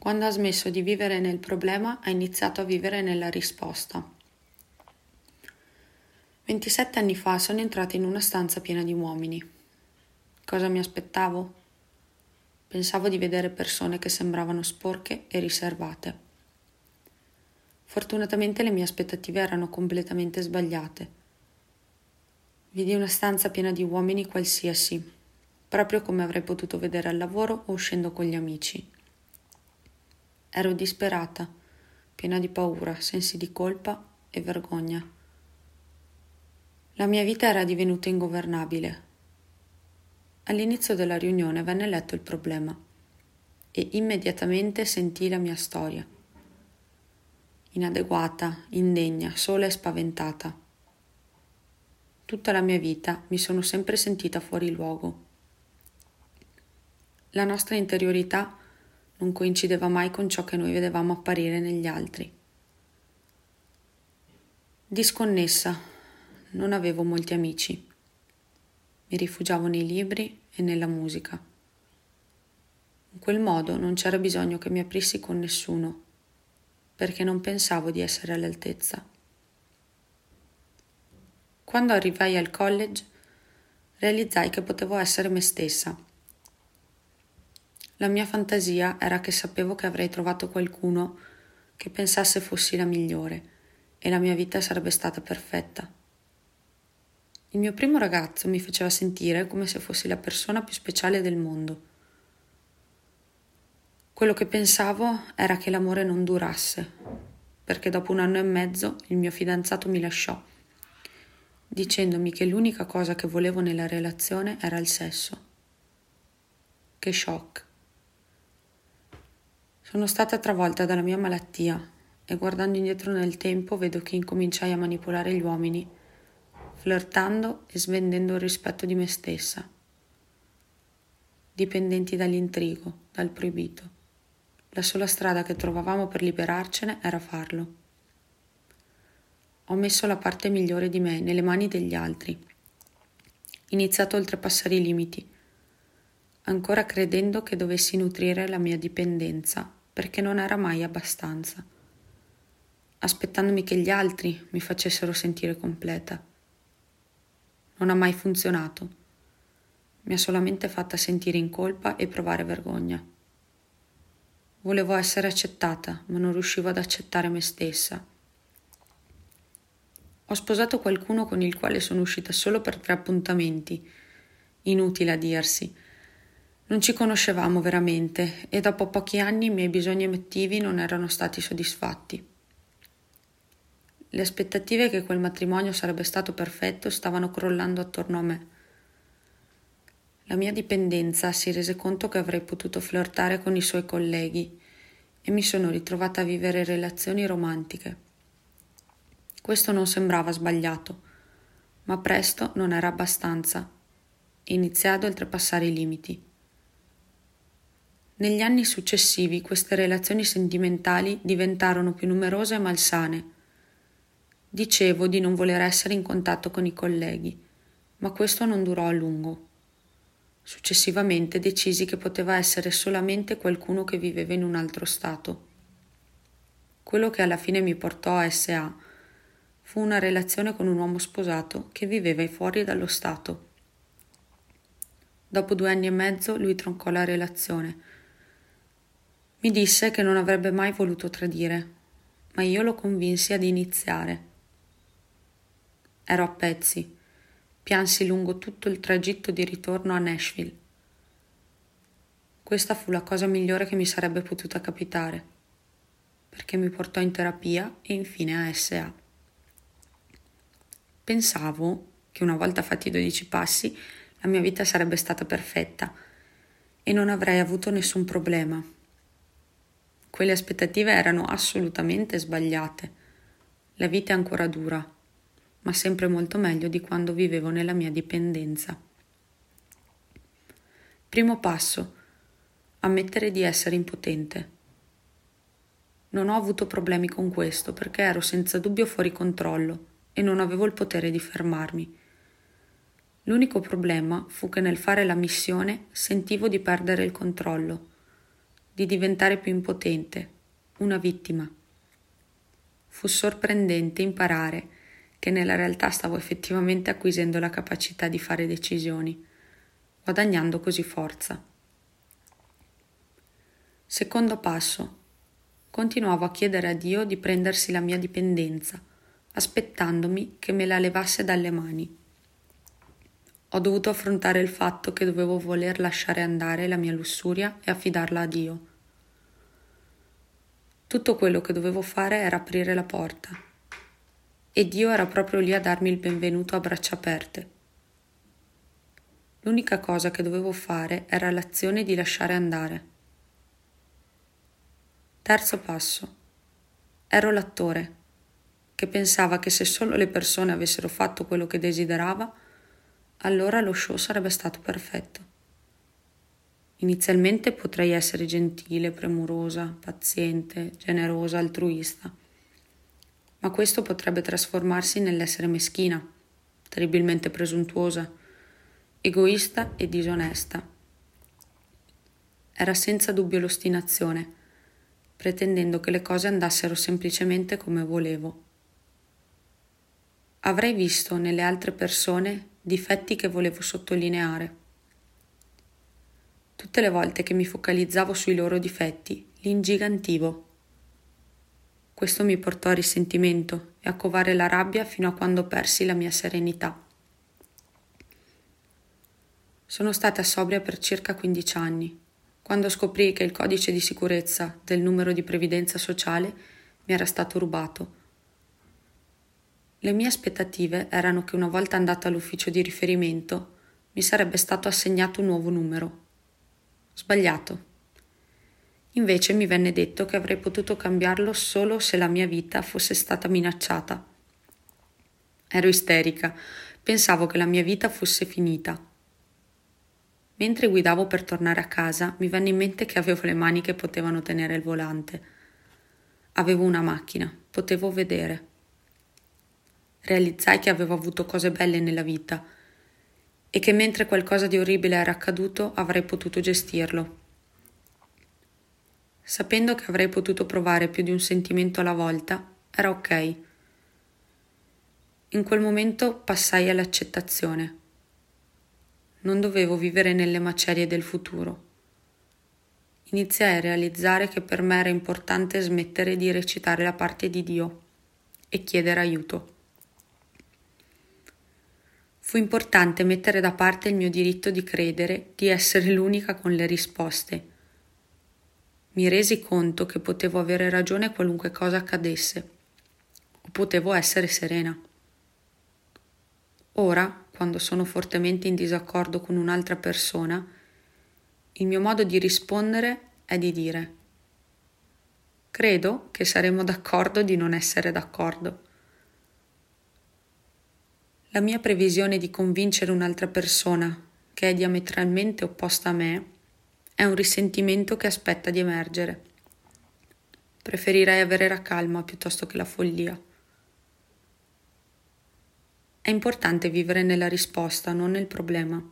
Quando ha smesso di vivere nel problema, ha iniziato a vivere nella risposta. 27 anni fa sono entrata in una stanza piena di uomini. Cosa mi aspettavo? Pensavo di vedere persone che sembravano sporche e riservate. Fortunatamente le mie aspettative erano completamente sbagliate. Vidi una stanza piena di uomini qualsiasi, proprio come avrei potuto vedere al lavoro o uscendo con gli amici. Ero disperata, piena di paura, sensi di colpa e vergogna. La mia vita era divenuta ingovernabile. All'inizio della riunione venne letto il problema e immediatamente sentii la mia storia. Inadeguata, indegna, sola e spaventata. Tutta la mia vita mi sono sempre sentita fuori luogo. La nostra interiorità non coincideva mai con ciò che noi vedevamo apparire negli altri. Disconnessa, non avevo molti amici. Mi rifugiavo nei libri e nella musica. In quel modo non c'era bisogno che mi aprissi con nessuno, perché non pensavo di essere all'altezza. Quando arrivai al college, realizzai che potevo essere me stessa la mia fantasia era che sapevo che avrei trovato qualcuno che pensasse fossi la migliore e la mia vita sarebbe stata perfetta. Il mio primo ragazzo mi faceva sentire come se fossi la persona più speciale del mondo. Quello che pensavo era che l'amore non durasse, perché dopo un anno e mezzo il mio fidanzato mi lasciò, dicendomi che l'unica cosa che volevo nella relazione era il sesso. Che shock. Sono stata travolta dalla mia malattia e guardando indietro nel tempo vedo che incominciai a manipolare gli uomini, flirtando e svendendo il rispetto di me stessa, dipendenti dall'intrigo, dal proibito. La sola strada che trovavamo per liberarcene era farlo. Ho messo la parte migliore di me nelle mani degli altri, iniziato a oltrepassare i limiti, ancora credendo che dovessi nutrire la mia dipendenza perché non era mai abbastanza, aspettandomi che gli altri mi facessero sentire completa. Non ha mai funzionato. Mi ha solamente fatta sentire in colpa e provare vergogna. Volevo essere accettata, ma non riuscivo ad accettare me stessa. Ho sposato qualcuno con il quale sono uscita solo per tre appuntamenti. Inutile a dirsi, non ci conoscevamo veramente e dopo pochi anni i miei bisogni emotivi non erano stati soddisfatti. Le aspettative che quel matrimonio sarebbe stato perfetto stavano crollando attorno a me. La mia dipendenza si rese conto che avrei potuto flirtare con i suoi colleghi e mi sono ritrovata a vivere relazioni romantiche. Questo non sembrava sbagliato, ma presto non era abbastanza iniziai ad oltrepassare i limiti. Negli anni successivi queste relazioni sentimentali diventarono più numerose e malsane. Dicevo di non voler essere in contatto con i colleghi, ma questo non durò a lungo. Successivamente decisi che poteva essere solamente qualcuno che viveva in un altro stato. Quello che alla fine mi portò a SA fu una relazione con un uomo sposato che viveva fuori dallo Stato. Dopo due anni e mezzo lui troncò la relazione mi disse che non avrebbe mai voluto tradire, ma io lo convinsi ad iniziare. Ero a pezzi, piansi lungo tutto il tragitto di ritorno a Nashville. Questa fu la cosa migliore che mi sarebbe potuta capitare, perché mi portò in terapia e infine a SA. Pensavo che una volta fatti i dodici passi la mia vita sarebbe stata perfetta e non avrei avuto nessun problema quelle aspettative erano assolutamente sbagliate. La vita è ancora dura, ma sempre molto meglio di quando vivevo nella mia dipendenza. Primo passo. Ammettere di essere impotente. Non ho avuto problemi con questo perché ero senza dubbio fuori controllo e non avevo il potere di fermarmi. L'unico problema fu che nel fare la missione sentivo di perdere il controllo di diventare più impotente, una vittima. Fu sorprendente imparare che nella realtà stavo effettivamente acquisendo la capacità di fare decisioni, guadagnando così forza. Secondo passo. Continuavo a chiedere a Dio di prendersi la mia dipendenza, aspettandomi che me la levasse dalle mani. Ho dovuto affrontare il fatto che dovevo voler lasciare andare la mia lussuria e affidarla a Dio. Tutto quello che dovevo fare era aprire la porta. E Dio era proprio lì a darmi il benvenuto a braccia aperte. L'unica cosa che dovevo fare era l'azione di lasciare andare. Terzo passo. Ero l'attore, che pensava che se solo le persone avessero fatto quello che desiderava, allora lo show sarebbe stato perfetto. Inizialmente potrei essere gentile, premurosa, paziente, generosa, altruista, ma questo potrebbe trasformarsi nell'essere meschina, terribilmente presuntuosa, egoista e disonesta. Era senza dubbio l'ostinazione, pretendendo che le cose andassero semplicemente come volevo. Avrei visto nelle altre persone difetti che volevo sottolineare. Tutte le volte che mi focalizzavo sui loro difetti, li ingigantivo. Questo mi portò a risentimento e a covare la rabbia fino a quando persi la mia serenità. Sono stata sobria per circa 15 anni quando scoprì che il codice di sicurezza del numero di previdenza sociale mi era stato rubato. Le mie aspettative erano che una volta andata all'ufficio di riferimento mi sarebbe stato assegnato un nuovo numero. Sbagliato. Invece mi venne detto che avrei potuto cambiarlo solo se la mia vita fosse stata minacciata. Ero isterica, pensavo che la mia vita fosse finita Mentre guidavo per tornare a casa, mi venne in mente che avevo le mani che potevano tenere il volante. Avevo una macchina, potevo vedere. Realizzai che avevo avuto cose belle nella vita e che mentre qualcosa di orribile era accaduto avrei potuto gestirlo. Sapendo che avrei potuto provare più di un sentimento alla volta, era ok. In quel momento passai all'accettazione non dovevo vivere nelle macerie del futuro. Iniziai a realizzare che per me era importante smettere di recitare la parte di Dio e chiedere aiuto. Fu importante mettere da parte il mio diritto di credere di essere l'unica con le risposte. Mi resi conto che potevo avere ragione qualunque cosa accadesse, o potevo essere serena. Ora quando sono fortemente in disaccordo con un'altra persona, il mio modo di rispondere è di dire credo che saremo d'accordo di non essere d'accordo. La mia previsione di convincere un'altra persona che è diametralmente opposta a me è un risentimento che aspetta di emergere. Preferirei avere la calma piuttosto che la follia. È importante vivere nella risposta, non nel problema.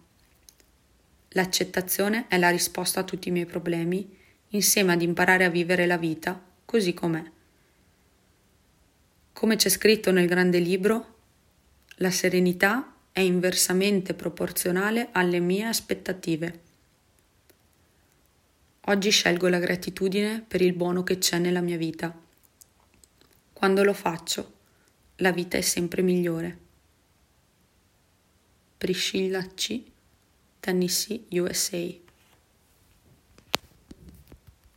L'accettazione è la risposta a tutti i miei problemi, insieme ad imparare a vivere la vita così com'è. Come c'è scritto nel grande libro, la serenità è inversamente proporzionale alle mie aspettative. Oggi scelgo la gratitudine per il buono che c'è nella mia vita. Quando lo faccio, la vita è sempre migliore. Priscilla C. Tennessee, USA.